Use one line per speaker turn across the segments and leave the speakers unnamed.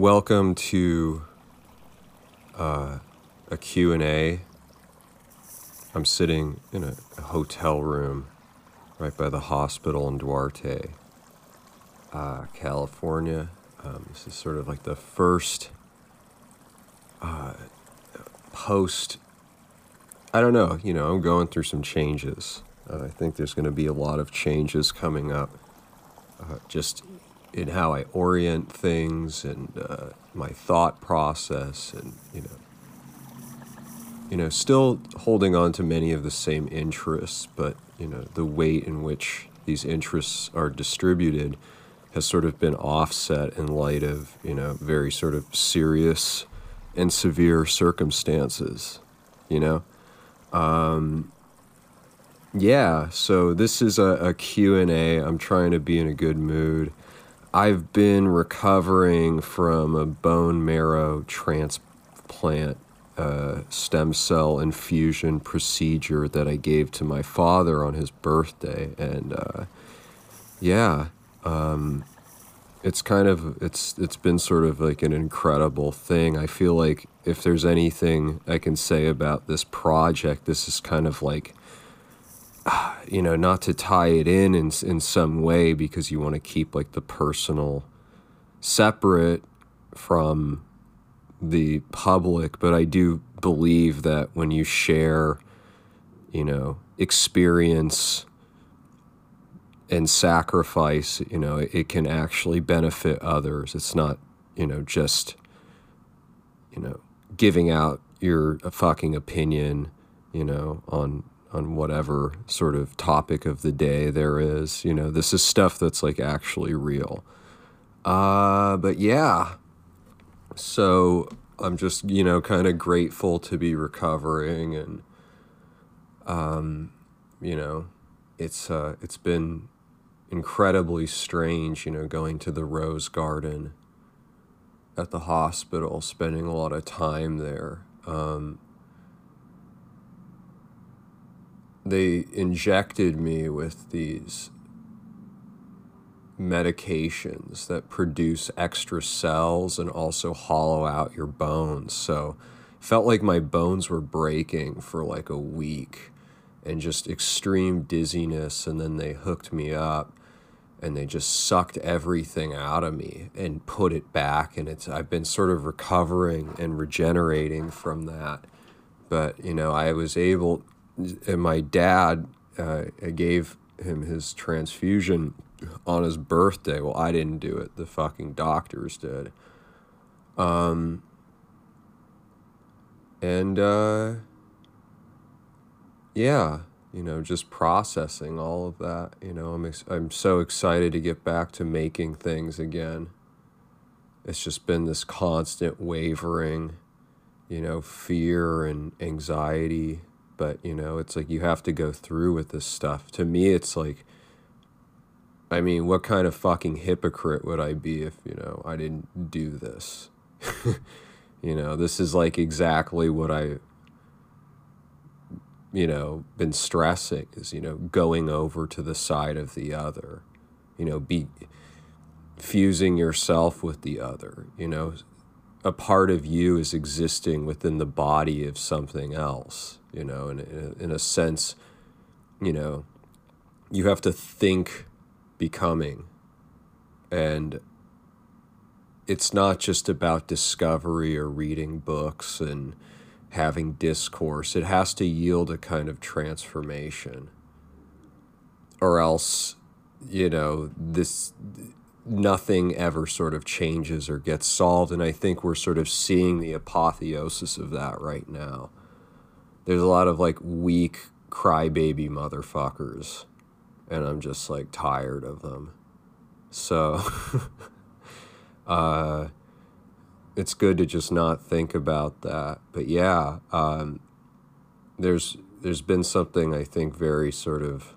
welcome to uh, a Q&A. I'm sitting in a, a hotel room right by the hospital in Duarte, uh, California. Um, this is sort of like the first uh, post. I don't know, you know, I'm going through some changes. Uh, I think there's going to be a lot of changes coming up uh, just in how I orient things and uh, my thought process, and you know, you know, still holding on to many of the same interests, but you know, the weight in which these interests are distributed has sort of been offset in light of you know very sort of serious and severe circumstances, you know. Um, yeah, so this is a, a Q&A. I'm trying to be in a good mood. I've been recovering from a bone marrow transplant uh, stem cell infusion procedure that I gave to my father on his birthday. And uh, yeah, um, it's kind of it's it's been sort of like an incredible thing. I feel like if there's anything I can say about this project, this is kind of like you know, not to tie it in in, in some way because you want to keep like the personal separate from the public, but I do believe that when you share, you know, experience and sacrifice, you know, it, it can actually benefit others. It's not, you know, just, you know, giving out your fucking opinion, you know, on on whatever sort of topic of the day there is. You know, this is stuff that's like actually real. Uh, but yeah. So I'm just, you know, kind of grateful to be recovering and um, you know, it's uh it's been incredibly strange, you know, going to the rose garden at the hospital, spending a lot of time there. Um, they injected me with these medications that produce extra cells and also hollow out your bones. So felt like my bones were breaking for like a week and just extreme dizziness and then they hooked me up and they just sucked everything out of me and put it back and it's I've been sort of recovering and regenerating from that. But, you know, I was able my dad uh, gave him his transfusion on his birthday. Well, I didn't do it. The fucking doctors did. Um, and uh, yeah, you know, just processing all of that. You know, I'm ex- I'm so excited to get back to making things again. It's just been this constant wavering, you know, fear and anxiety but you know it's like you have to go through with this stuff. To me it's like i mean what kind of fucking hypocrite would i be if you know i didn't do this? You know this is like exactly what i you know been stressing is you know going over to the side of the other you know be fusing yourself with the other you know? A part of you is existing within the body of something else you know, in, in, in a sense, you know, you have to think becoming. And it's not just about discovery or reading books and having discourse, it has to yield a kind of transformation. Or else, you know, this nothing ever sort of changes or gets solved. And I think we're sort of seeing the apotheosis of that right now there's a lot of like weak crybaby motherfuckers and I'm just like tired of them. So uh it's good to just not think about that. But yeah, um there's there's been something I think very sort of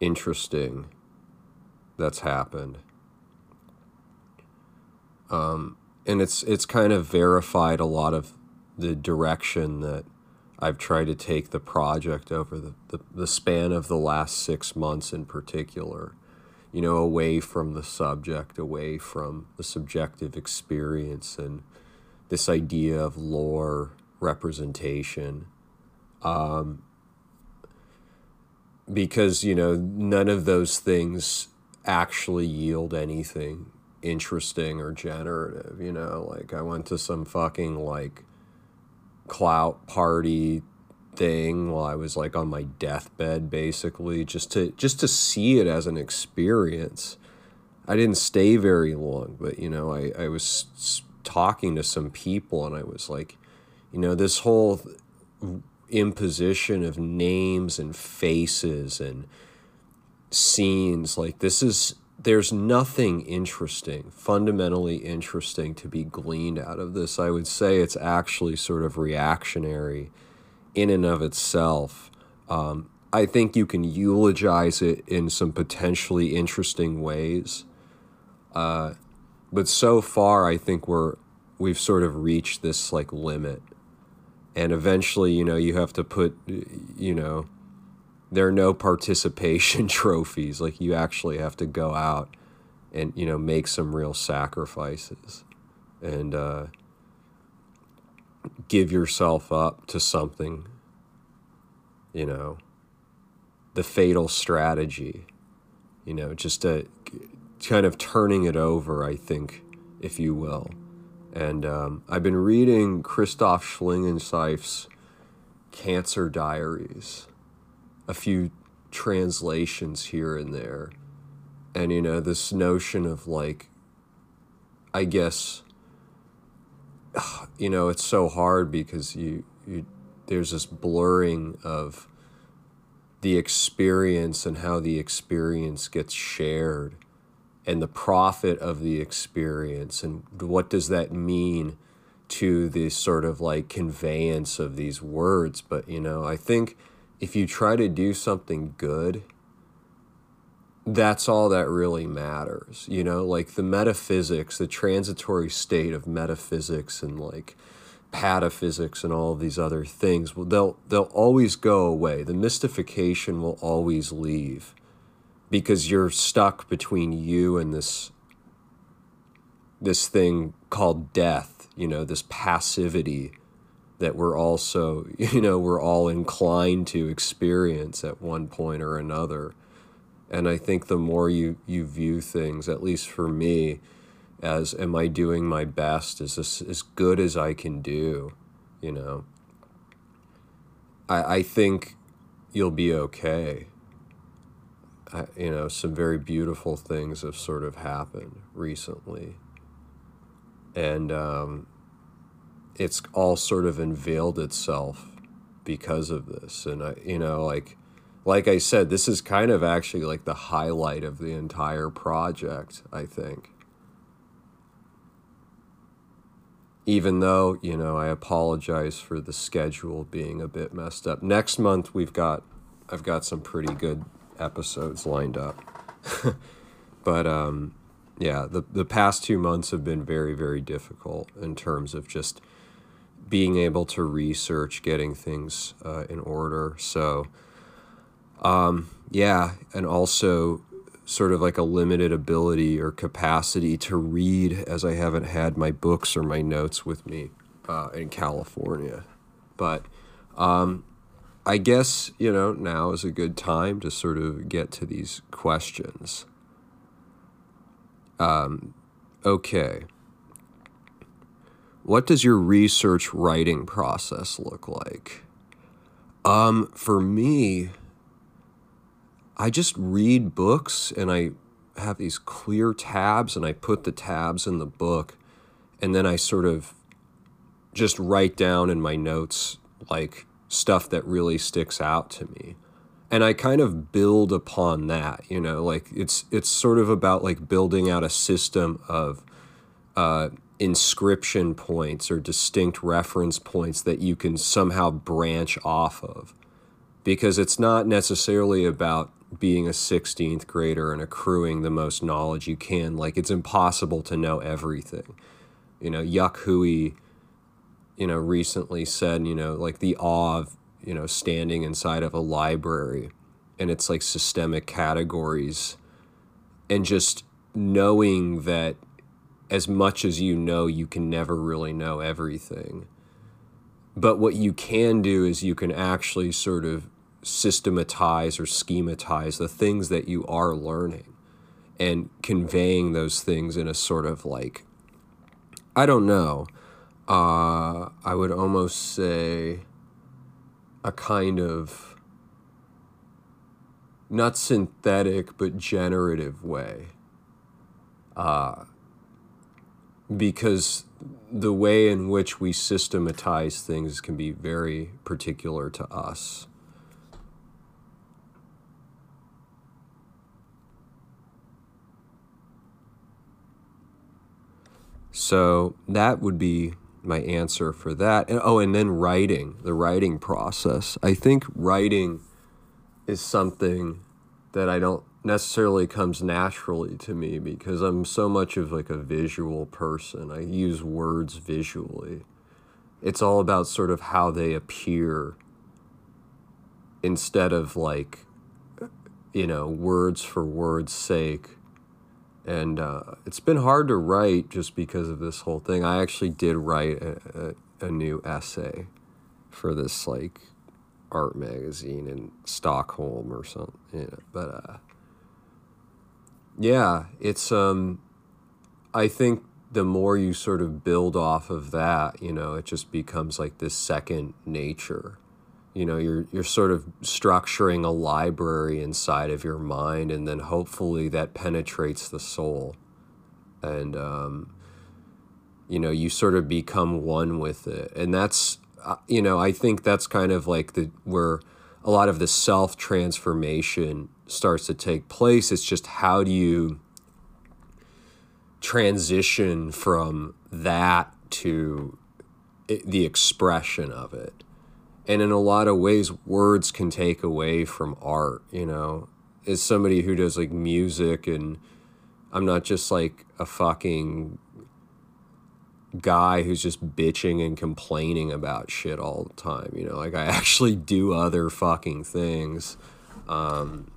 interesting that's happened. Um, and it's it's kind of verified a lot of the direction that I've tried to take the project over the, the, the span of the last six months in particular. you know, away from the subject, away from the subjective experience, and this idea of lore representation. Um, because, you know, none of those things actually yield anything interesting or generative, you know? Like, I went to some fucking, like, clout party thing while I was like on my deathbed basically just to just to see it as an experience. I didn't stay very long, but you know, I I was talking to some people and I was like, you know, this whole imposition of names and faces and scenes like this is there's nothing interesting, fundamentally interesting to be gleaned out of this. I would say it's actually sort of reactionary in and of itself. Um, I think you can eulogize it in some potentially interesting ways. Uh, but so far, I think we're we've sort of reached this like limit, and eventually, you know, you have to put, you know, there are no participation trophies. Like you actually have to go out and you know make some real sacrifices and uh, give yourself up to something. You know, the fatal strategy. You know, just a kind of turning it over. I think, if you will. And um, I've been reading Christoph Schlingensief's Cancer Diaries a few translations here and there. And, you know, this notion of like, I guess, you know, it's so hard because you, you, there's this blurring of the experience and how the experience gets shared and the profit of the experience and what does that mean to the sort of like conveyance of these words but you know i think if you try to do something good, that's all that really matters. You know, like the metaphysics, the transitory state of metaphysics and like pataphysics and all these other things, they'll they'll always go away. The mystification will always leave because you're stuck between you and this this thing called death, you know, this passivity that we're also, you know, we're all inclined to experience at one point or another. And I think the more you, you view things, at least for me, as am I doing my best? Is this as good as I can do? You know, I, I think you'll be okay. I, you know, some very beautiful things have sort of happened recently. And, um, it's all sort of unveiled itself because of this. And I, you know like like I said this is kind of actually like the highlight of the entire project I think. Even though you know I apologize for the schedule being a bit messed up. Next month we've got I've got some pretty good episodes lined up. But um yeah the the past 2 months have been very very difficult in terms of just being able to research getting things uh, in order. So, um, yeah, and also sort of like a limited ability or capacity to read as I haven't had my books or my notes with me uh, in California. But um, I guess, you know, now is a good time to sort of get to these questions. Um, okay. What does your research writing process look like? Um, for me, I just read books and I have these clear tabs and I put the tabs in the book and then I sort of just write down in my notes like stuff that really sticks out to me and I kind of build upon that, you know, like it's it's sort of about like building out a system of uh, inscription points or distinct reference points that you can somehow branch off of. Because it's not necessarily about being a 16th grader and accruing the most knowledge you can. Like, it's impossible to know everything. You know, Yuk Hui, you know, recently said, you know, like the awe of, you know, standing inside of a library and it's like systemic categories and just knowing that as much as you know, you can never really know everything. But what you can do is you can actually sort of systematize or schematize the things that you are learning and conveying those things in a sort of like, I don't know, uh, I would almost say a kind of not synthetic but generative way. Uh, because the way in which we systematize things can be very particular to us. So that would be my answer for that. And, oh, and then writing, the writing process. I think writing is something that I don't necessarily comes naturally to me because I'm so much of like a visual person. I use words visually. It's all about sort of how they appear instead of like you know, words for words sake. And uh, it's been hard to write just because of this whole thing. I actually did write a, a, a new essay for this like art magazine in Stockholm or something. You know, but uh, yeah, it's um I think the more you sort of build off of that, you know, it just becomes like this second nature. You know, you're you're sort of structuring a library inside of your mind and then hopefully that penetrates the soul. And um you know, you sort of become one with it. And that's uh, you know, I think that's kind of like the where a lot of the self transformation starts to take place. It's just how do you transition from that to the expression of it. And in a lot of ways, words can take away from art, you know. As somebody who does like music, and I'm not just like a fucking guy who's just bitching and complaining about shit all the time, you know. Like, I actually do other fucking things. Um,